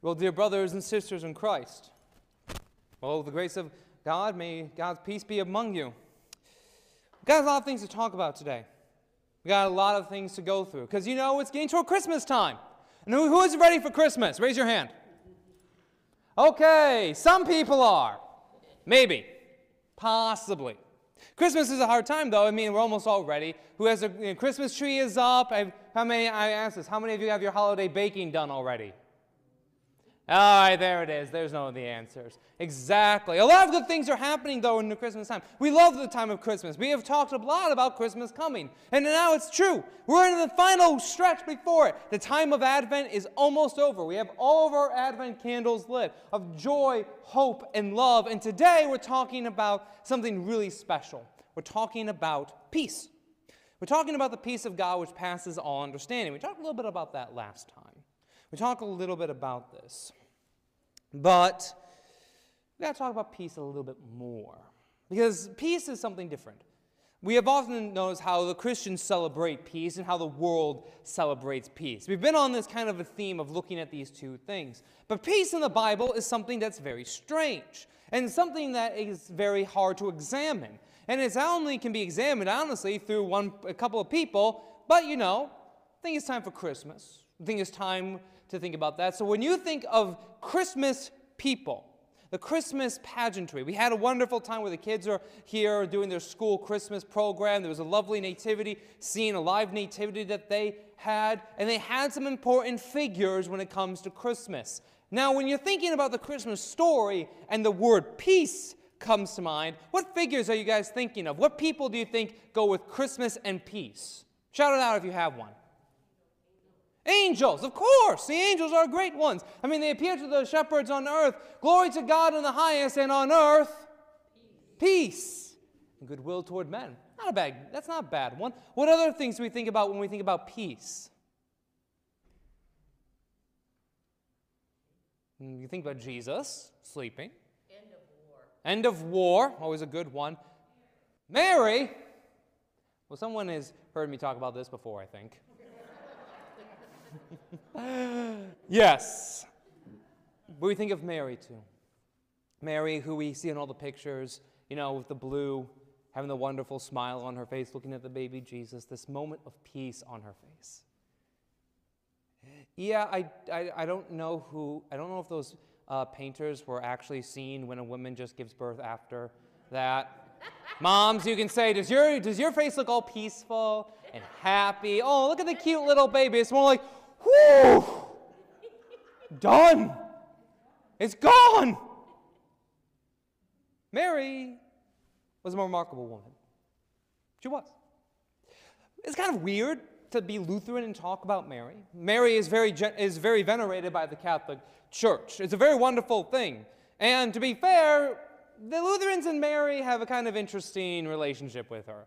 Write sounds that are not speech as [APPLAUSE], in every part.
Well, dear brothers and sisters in Christ, well, the grace of God, may God's peace be among you. We've got a lot of things to talk about today. We got a lot of things to go through because you know it's getting toward Christmas time. And who, who is ready for Christmas? Raise your hand. Okay, some people are. Maybe. Possibly. Christmas is a hard time, though. I mean, we're almost all ready. Who has a you know, Christmas tree is up? I've, how many? I asked this. How many of you have your holiday baking done already? All right, there it is. There's no of the answers. Exactly. A lot of good things are happening, though, in the Christmas time. We love the time of Christmas. We have talked a lot about Christmas coming. And now it's true. We're in the final stretch before it. The time of Advent is almost over. We have all of our Advent candles lit of joy, hope, and love. And today we're talking about something really special. We're talking about peace. We're talking about the peace of God which passes all understanding. We talked a little bit about that last time. We talk a little bit about this. But we got to talk about peace a little bit more. Because peace is something different. We have often noticed how the Christians celebrate peace and how the world celebrates peace. We've been on this kind of a theme of looking at these two things. But peace in the Bible is something that's very strange and something that is very hard to examine. And it only can be examined, honestly, through one, a couple of people. But you know, I think it's time for Christmas. I think it's time to think about that. So when you think of Christmas people, the Christmas pageantry. We had a wonderful time where the kids are here doing their school Christmas program. There was a lovely nativity, seeing a live nativity that they had, and they had some important figures when it comes to Christmas. Now, when you're thinking about the Christmas story and the word peace comes to mind, what figures are you guys thinking of? What people do you think go with Christmas and peace? Shout it out if you have one. Angels, of course. The angels are great ones. I mean, they appear to the shepherds on earth. Glory to God in the highest, and on earth, peace, and goodwill toward men. Not a bad, that's not a bad one. What other things do we think about when we think about peace? Hmm, you think about Jesus sleeping. End of war. End of war, always a good one. Mary, well, someone has heard me talk about this before, I think. [LAUGHS] yes. But we think of Mary too. Mary, who we see in all the pictures, you know, with the blue, having the wonderful smile on her face, looking at the baby Jesus, this moment of peace on her face. Yeah, I, I, I don't know who, I don't know if those uh, painters were actually seen when a woman just gives birth after that. [LAUGHS] Moms, you can say, does your, does your face look all peaceful and happy? Oh, look at the cute little baby. It's more like, done. It's gone. Mary was a remarkable woman. She was. It's kind of weird to be Lutheran and talk about Mary. Mary is very, is very venerated by the Catholic Church. It's a very wonderful thing. And to be fair, the Lutherans and Mary have a kind of interesting relationship with her.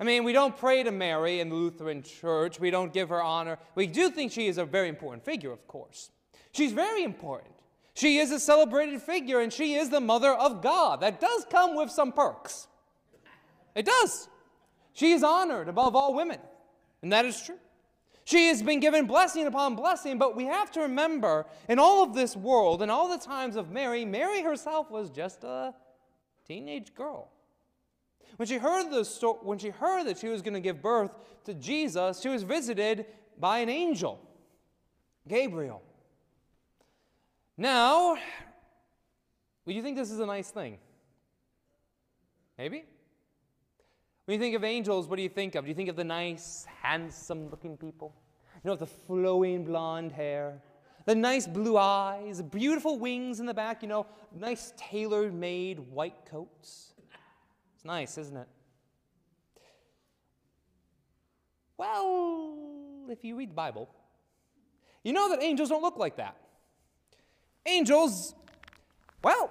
I mean, we don't pray to Mary in the Lutheran Church. We don't give her honor. We do think she is a very important figure, of course. She's very important. She is a celebrated figure, and she is the mother of God. That does come with some perks. It does. She is honored above all women, and that is true. She has been given blessing upon blessing, but we have to remember in all of this world, in all the times of Mary, Mary herself was just a teenage girl. When she heard, the sto- when she heard that she was going to give birth to Jesus, she was visited by an angel, Gabriel. Now, would you think this is a nice thing? Maybe? When you think of angels, what do you think of? Do you think of the nice, handsome looking people? You know, with the flowing blonde hair, the nice blue eyes, beautiful wings in the back, you know, nice tailor made white coats. It's nice, isn't it? Well, if you read the Bible, you know that angels don't look like that. Angels, well,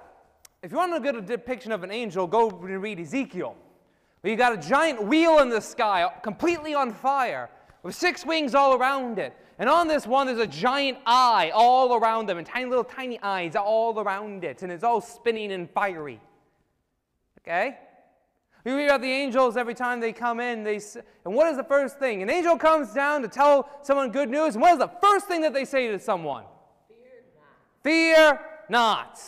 if you want to get a depiction of an angel, go and read Ezekiel. Where you got a giant wheel in the sky, completely on fire, with six wings all around it. And on this one, there's a giant eye all around them, and tiny little tiny eyes all around it, and it's all spinning and fiery. Okay? We read about the angels every time they come in. They, and what is the first thing? An angel comes down to tell someone good news, and what is the first thing that they say to someone? Fear not. Fear not.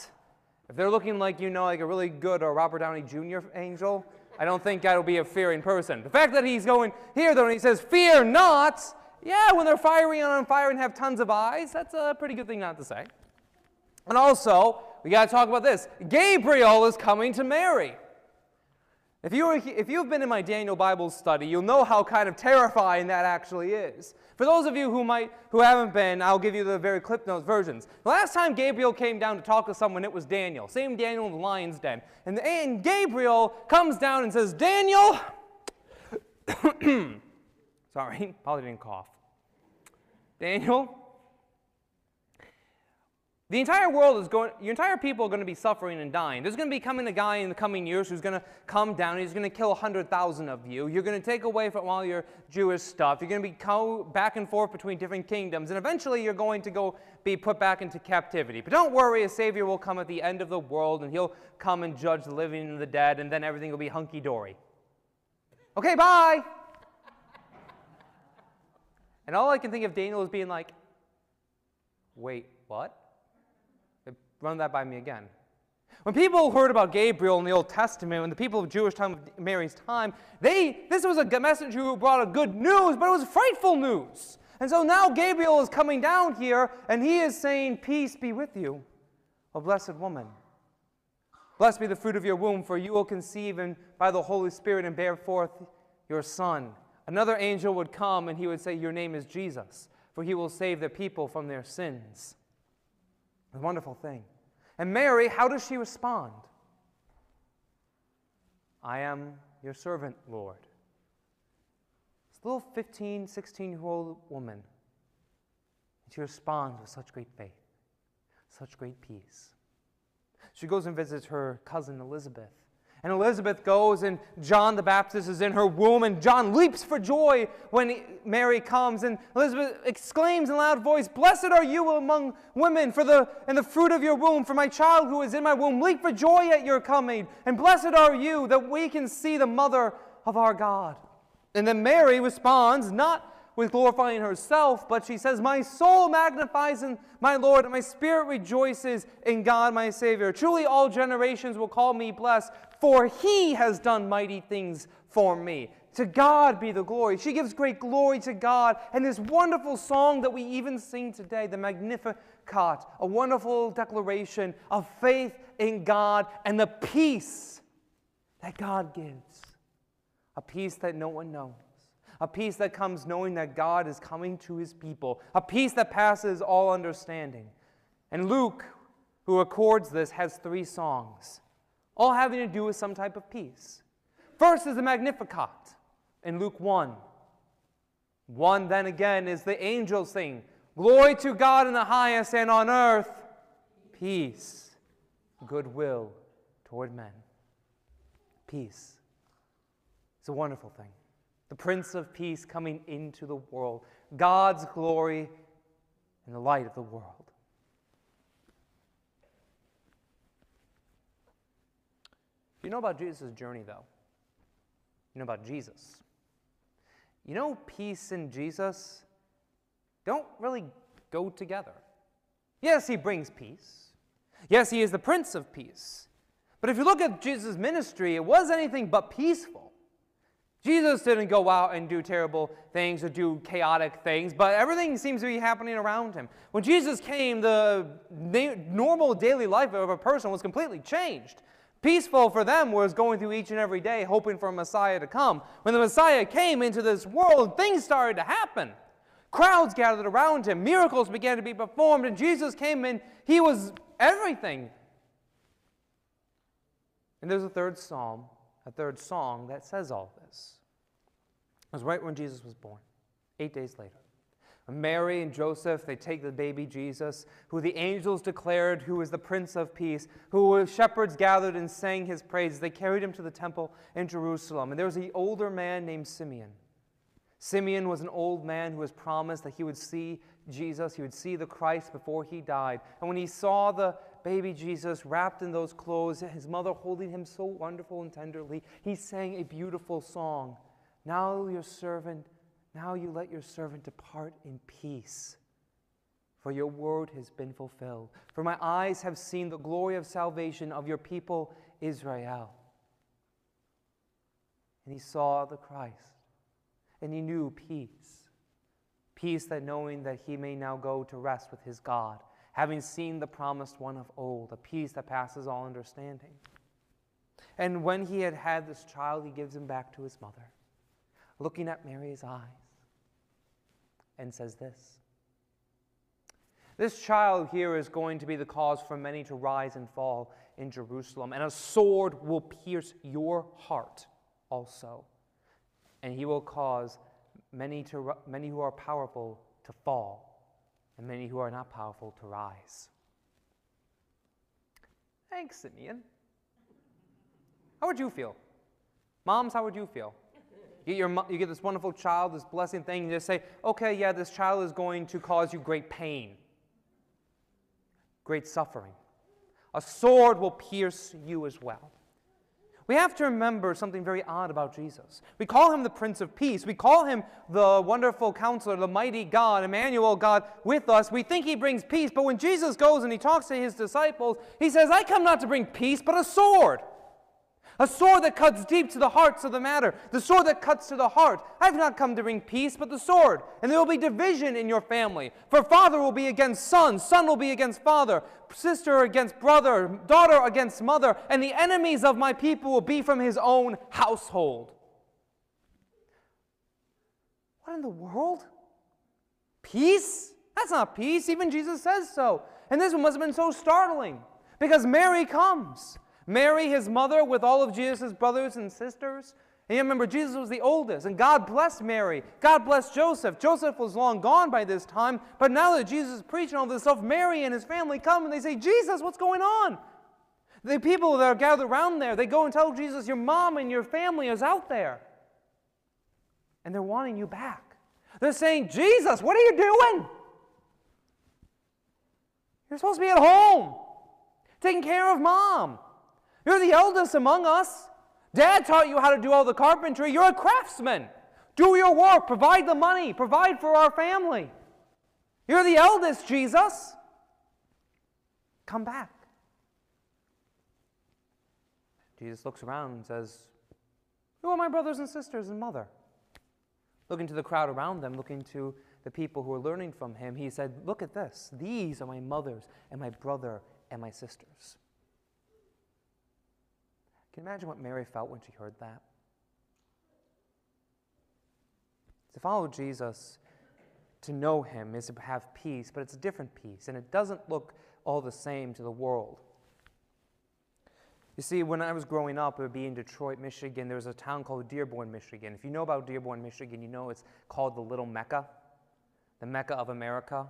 If they're looking like, you know, like a really good or Robert Downey Jr. angel, I don't think that'll be a fearing person. The fact that he's going here, though, and he says, Fear not, yeah, when they're firing on fire and have tons of eyes, that's a pretty good thing not to say. And also, we got to talk about this Gabriel is coming to Mary. If, you were, if you've been in my Daniel Bible study, you'll know how kind of terrifying that actually is. For those of you who might who haven't been, I'll give you the very Cliff Notes versions. The last time Gabriel came down to talk to someone, it was Daniel. Same Daniel in the lion's den. And, and Gabriel comes down and says, Daniel, [COUGHS] sorry, [LAUGHS] probably didn't cough. Daniel, the entire world is going, your entire people are going to be suffering and dying. There's going to be coming a guy in the coming years who's going to come down. He's going to kill 100,000 of you. You're going to take away from all your Jewish stuff. You're going to be co- back and forth between different kingdoms. And eventually you're going to go be put back into captivity. But don't worry, a Savior will come at the end of the world and he'll come and judge the living and the dead, and then everything will be hunky dory. Okay, bye. and all I can think of Daniel is being like, wait, what? Run that by me again. When people heard about Gabriel in the Old Testament, when the people of Jewish time, Mary's time, they this was a messenger who brought a good news, but it was frightful news. And so now Gabriel is coming down here, and he is saying, "Peace be with you, O blessed woman. Blessed be the fruit of your womb, for you will conceive and by the Holy Spirit and bear forth your son." Another angel would come, and he would say, "Your name is Jesus, for he will save the people from their sins." A wonderful thing. And Mary, how does she respond? I am your servant, Lord. This little 15, 16 year old woman, she responds with such great faith, such great peace. She goes and visits her cousin Elizabeth. And Elizabeth goes, and John the Baptist is in her womb, and John leaps for joy when Mary comes. And Elizabeth exclaims in a loud voice, Blessed are you among women, for the and the fruit of your womb, for my child who is in my womb. Leap for joy at your coming. And blessed are you that we can see the mother of our God. And then Mary responds, not with glorifying herself, but she says, My soul magnifies in my Lord, and my spirit rejoices in God my Savior. Truly, all generations will call me blessed, for he has done mighty things for me. To God be the glory. She gives great glory to God. And this wonderful song that we even sing today, the Magnificat, a wonderful declaration of faith in God and the peace that God gives, a peace that no one knows a peace that comes knowing that God is coming to his people, a peace that passes all understanding. And Luke, who records this, has three songs, all having to do with some type of peace. First is the Magnificat in Luke 1. 1 then again is the angels sing, Glory to God in the highest, and on earth, peace, goodwill toward men. Peace. It's a wonderful thing the Prince of Peace coming into the world, God's glory and the light of the world. You know about Jesus' journey, though? You know about Jesus. You know, peace and Jesus don't really go together. Yes, he brings peace. Yes, he is the Prince of Peace. But if you look at Jesus' ministry, it was anything but peaceful. Jesus didn't go out and do terrible things or do chaotic things, but everything seems to be happening around him. When Jesus came, the normal daily life of a person was completely changed. Peaceful for them was going through each and every day, hoping for a Messiah to come. When the Messiah came into this world, things started to happen. Crowds gathered around him, miracles began to be performed, and Jesus came in. He was everything. And there's a third psalm a third song that says all this. It was right when Jesus was born, eight days later. Mary and Joseph, they take the baby Jesus, who the angels declared who is the Prince of Peace, who shepherds gathered and sang his praises. They carried him to the temple in Jerusalem. And there was an older man named Simeon. Simeon was an old man who was promised that he would see Jesus, he would see the Christ before he died. And when he saw the baby Jesus wrapped in those clothes, his mother holding him so wonderful and tenderly, he sang a beautiful song. Now your servant, now you let your servant depart in peace, for your word has been fulfilled. For my eyes have seen the glory of salvation of your people Israel. And he saw the Christ, and he knew peace. Peace that knowing that he may now go to rest with his God, having seen the promised one of old, a peace that passes all understanding. And when he had had this child, he gives him back to his mother, looking at Mary's eyes, and says this This child here is going to be the cause for many to rise and fall in Jerusalem, and a sword will pierce your heart also, and he will cause many, to, many who are powerful to fall, and many who are not powerful to rise. Thanks, Simeon. How would you feel? Moms, how would you feel? You get, your, you get this wonderful child, this blessing thing, and you just say, okay, yeah, this child is going to cause you great pain, great suffering. A sword will pierce you as well. We have to remember something very odd about Jesus. We call him the Prince of Peace. We call him the wonderful counselor, the mighty God, Emmanuel, God with us. We think he brings peace, but when Jesus goes and he talks to his disciples, he says, I come not to bring peace, but a sword. A sword that cuts deep to the hearts of the matter. The sword that cuts to the heart. I've not come to bring peace, but the sword. And there will be division in your family. For father will be against son, son will be against father, sister against brother, daughter against mother, and the enemies of my people will be from his own household. What in the world? Peace? That's not peace. Even Jesus says so. And this one must have been so startling because Mary comes. Mary, his mother, with all of Jesus' brothers and sisters. And you remember, Jesus was the oldest, and God blessed Mary. God blessed Joseph. Joseph was long gone by this time, but now that Jesus is preaching all this stuff, Mary and his family come and they say, Jesus, what's going on? The people that are gathered around there, they go and tell Jesus, Your mom and your family is out there. And they're wanting you back. They're saying, Jesus, what are you doing? You're supposed to be at home, taking care of mom. You're the eldest among us. Dad taught you how to do all the carpentry. You're a craftsman. Do your work, provide the money, provide for our family. You're the eldest, Jesus. Come back. Jesus looks around and says, Who are my brothers and sisters and mother? Looking to the crowd around them, looking to the people who are learning from him, he said, Look at this. These are my mothers and my brother and my sisters. Can you imagine what Mary felt when she heard that? To follow Jesus, to know him, is to have peace, but it's a different peace, and it doesn't look all the same to the world. You see, when I was growing up, it would be in Detroit, Michigan. There was a town called Dearborn, Michigan. If you know about Dearborn, Michigan, you know it's called the Little Mecca, the Mecca of America.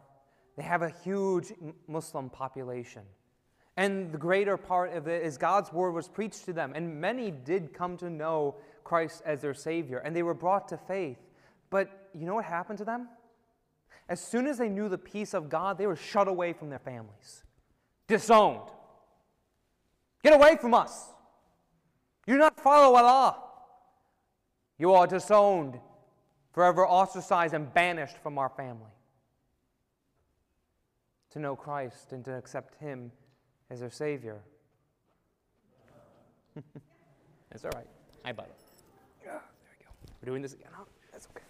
They have a huge Muslim population. And the greater part of it is God's word was preached to them, and many did come to know Christ as their Savior, and they were brought to faith. But you know what happened to them? As soon as they knew the peace of God, they were shut away from their families, disowned. Get away from us. You do not follow Allah. You are disowned, forever ostracized and banished from our family. To know Christ and to accept Him as their Savior. [LAUGHS] it's all right. Hi, buddy. Yeah, there we go. We're doing this again. Oh, that's okay.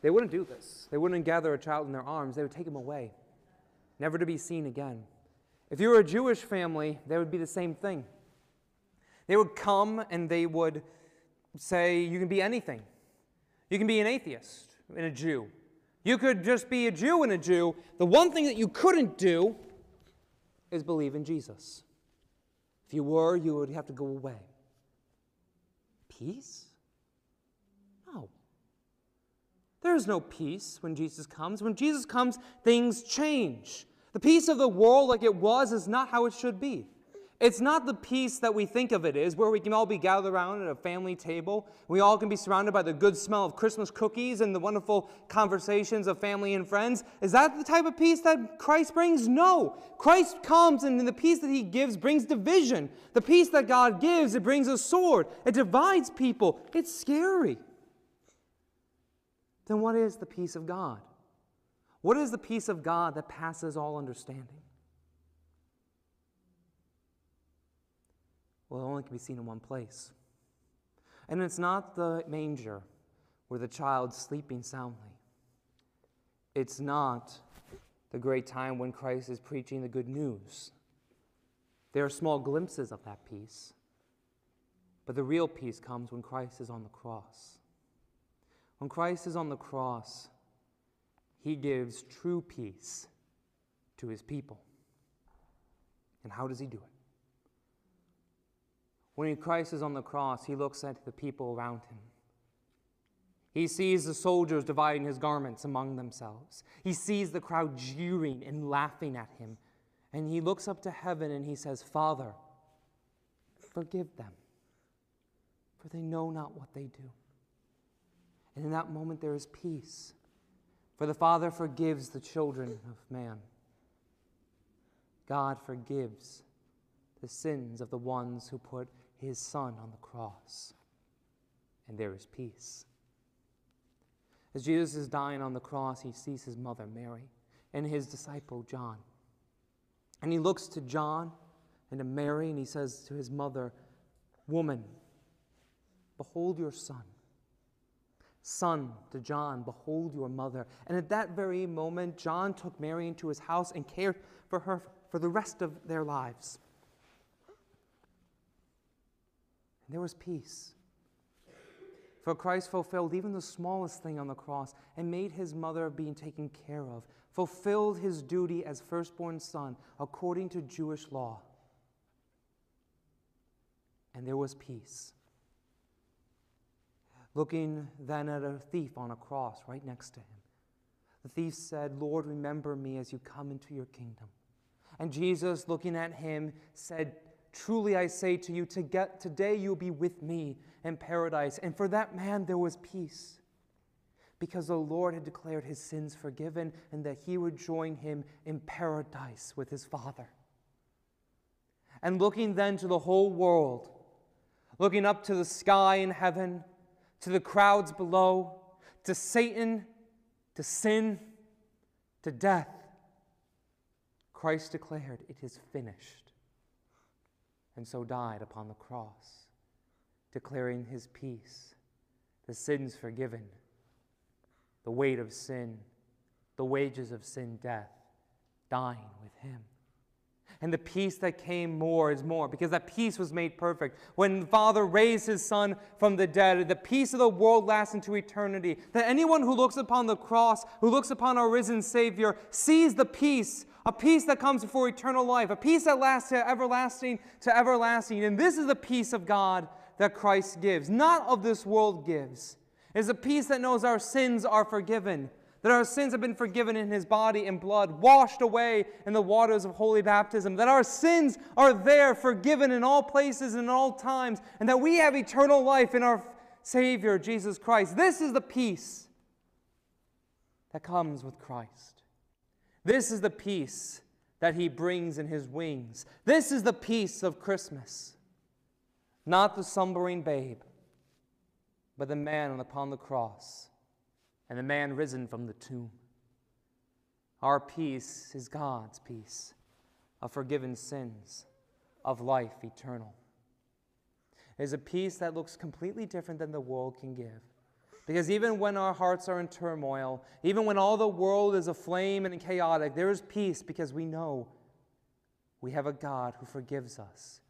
They wouldn't do this. They wouldn't gather a child in their arms. They would take him away, never to be seen again. If you were a Jewish family, they would be the same thing. They would come and they would say, You can be anything. You can be an atheist and a Jew. You could just be a Jew and a Jew. The one thing that you couldn't do is believe in Jesus. If you were, you would have to go away. Peace? No. There is no peace when Jesus comes. When Jesus comes, things change. The peace of the world, like it was, is not how it should be. It's not the peace that we think of it is, where we can all be gathered around at a family table. We all can be surrounded by the good smell of Christmas cookies and the wonderful conversations of family and friends. Is that the type of peace that Christ brings? No. Christ comes and the peace that he gives brings division. The peace that God gives, it brings a sword. It divides people. It's scary. Then what is the peace of God? What is the peace of God that passes all understanding? Well, it only can be seen in one place. And it's not the manger where the child's sleeping soundly. It's not the great time when Christ is preaching the good news. There are small glimpses of that peace. But the real peace comes when Christ is on the cross. When Christ is on the cross, he gives true peace to his people. And how does he do it? When Christ is on the cross, he looks at the people around him. He sees the soldiers dividing his garments among themselves. He sees the crowd jeering and laughing at him. And he looks up to heaven and he says, Father, forgive them, for they know not what they do. And in that moment, there is peace, for the Father forgives the children of man. God forgives the sins of the ones who put his Son on the cross, and there is peace. As Jesus is dying on the cross, he sees his mother, Mary, and his disciple, John. And he looks to John and to Mary, and he says to his mother, Woman, behold your son. Son to John, behold your mother. And at that very moment, John took Mary into his house and cared for her for the rest of their lives. And there was peace. For Christ fulfilled even the smallest thing on the cross and made his mother being taken care of, fulfilled his duty as firstborn son according to Jewish law. And there was peace. Looking then at a thief on a cross right next to him, the thief said, Lord, remember me as you come into your kingdom. And Jesus, looking at him, said, Truly I say to you, to get, today you'll be with me in paradise. And for that man there was peace, because the Lord had declared his sins forgiven and that he would join him in paradise with his Father. And looking then to the whole world, looking up to the sky in heaven, to the crowds below, to Satan, to sin, to death, Christ declared, It is finished and so died upon the cross, declaring his peace, the sins forgiven, the weight of sin, the wages of sin, death, dying with him. And the peace that came more is more, because that peace was made perfect. When the Father raised his Son from the dead, the peace of the world lasts into eternity. That anyone who looks upon the cross, who looks upon our risen Savior, sees the peace a peace that comes before eternal life, a peace that lasts to everlasting to everlasting. And this is the peace of God that Christ gives, not of this world gives. It is a peace that knows our sins are forgiven, that our sins have been forgiven in his body and blood, washed away in the waters of holy baptism, that our sins are there forgiven in all places and in all times, and that we have eternal life in our Savior, Jesus Christ. This is the peace that comes with Christ. This is the peace that he brings in his wings. This is the peace of Christmas. Not the slumbering babe, but the man upon the cross and the man risen from the tomb. Our peace is God's peace of forgiven sins, of life eternal. It is a peace that looks completely different than the world can give. Because even when our hearts are in turmoil, even when all the world is aflame and chaotic, there is peace because we know we have a God who forgives us,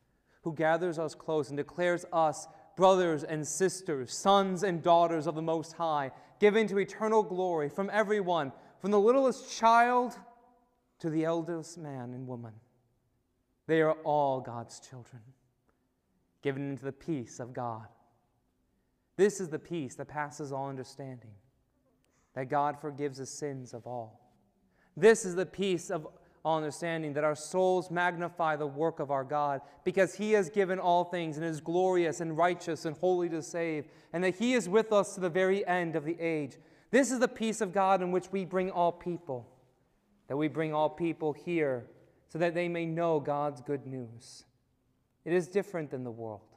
who gathers us close and declares us brothers and sisters, sons and daughters of the Most High, given to eternal glory from everyone, from the littlest child to the eldest man and woman. They are all God's children, given into the peace of God. This is the peace that passes all understanding, that God forgives the sins of all. This is the peace of all understanding, that our souls magnify the work of our God, because He has given all things and is glorious and righteous and holy to save, and that He is with us to the very end of the age. This is the peace of God in which we bring all people, that we bring all people here so that they may know God's good news. It is different than the world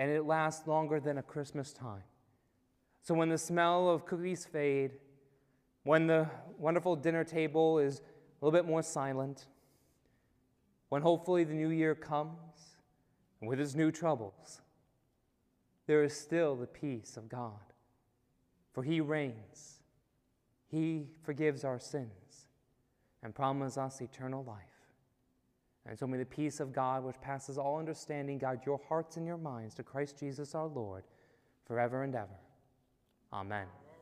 and it lasts longer than a Christmas time. So when the smell of cookies fade, when the wonderful dinner table is a little bit more silent, when hopefully the new year comes and with its new troubles, there is still the peace of God. For He reigns, He forgives our sins, and promises us eternal life. And so may the peace of God, which passes all understanding, guide your hearts and your minds to Christ Jesus our Lord forever and ever. Amen.